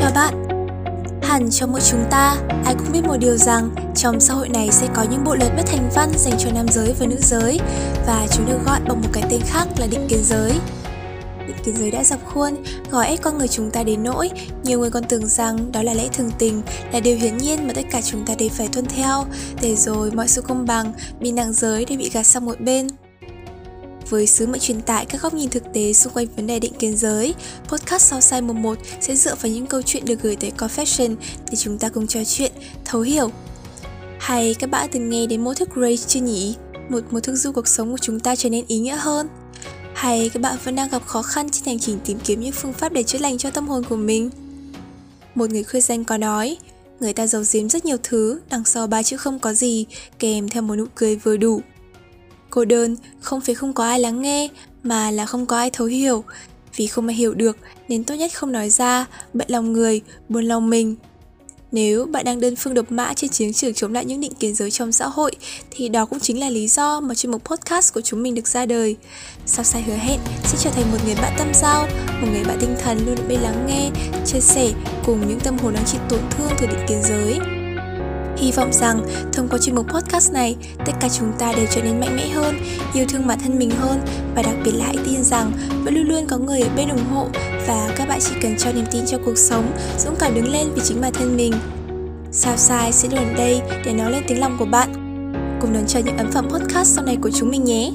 Chào bạn Hẳn trong mỗi chúng ta, ai cũng biết một điều rằng trong xã hội này sẽ có những bộ luật bất thành văn dành cho nam giới và nữ giới và chúng được gọi bằng một cái tên khác là định kiến giới. Định kiến giới đã dập khuôn, gò ép con người chúng ta đến nỗi nhiều người còn tưởng rằng đó là lẽ thường tình, là điều hiển nhiên mà tất cả chúng ta đều phải tuân theo, để rồi mọi sự công bằng, bình đẳng giới đều bị gạt sang một bên với sứ mệnh truyền tải các góc nhìn thực tế xung quanh vấn đề định kiến giới, podcast sau Sai 11 sẽ dựa vào những câu chuyện được gửi tới Confession để chúng ta cùng trò chuyện, thấu hiểu. Hay các bạn từng nghe đến mô thức Grace chưa nhỉ? Một mô thức giúp cuộc sống của chúng ta trở nên ý nghĩa hơn. Hay các bạn vẫn đang gặp khó khăn trên hành trình tìm kiếm những phương pháp để chữa lành cho tâm hồn của mình? Một người khuyên danh có nói, người ta giấu giếm rất nhiều thứ đằng sau ba chữ không có gì kèm theo một nụ cười vừa đủ Cô đơn không phải không có ai lắng nghe mà là không có ai thấu hiểu. Vì không ai hiểu được nên tốt nhất không nói ra, bận lòng người, buồn lòng mình. Nếu bạn đang đơn phương độc mã trên chiến trường chống lại những định kiến giới trong xã hội thì đó cũng chính là lý do mà chuyên mục podcast của chúng mình được ra đời. Sao sai hứa hẹn sẽ trở thành một người bạn tâm giao, một người bạn tinh thần luôn bên lắng nghe, chia sẻ cùng những tâm hồn đang chịu tổn thương từ định kiến giới. Hy vọng rằng thông qua chuyên mục podcast này, tất cả chúng ta đều trở nên mạnh mẽ hơn, yêu thương bản thân mình hơn và đặc biệt là hãy tin rằng vẫn luôn luôn có người ở bên ủng hộ và các bạn chỉ cần cho niềm tin cho cuộc sống, dũng cảm đứng lên vì chính bản thân mình. Sao sai sẽ luôn đây để nói lên tiếng lòng của bạn. Cùng đón chờ những ấn phẩm podcast sau này của chúng mình nhé.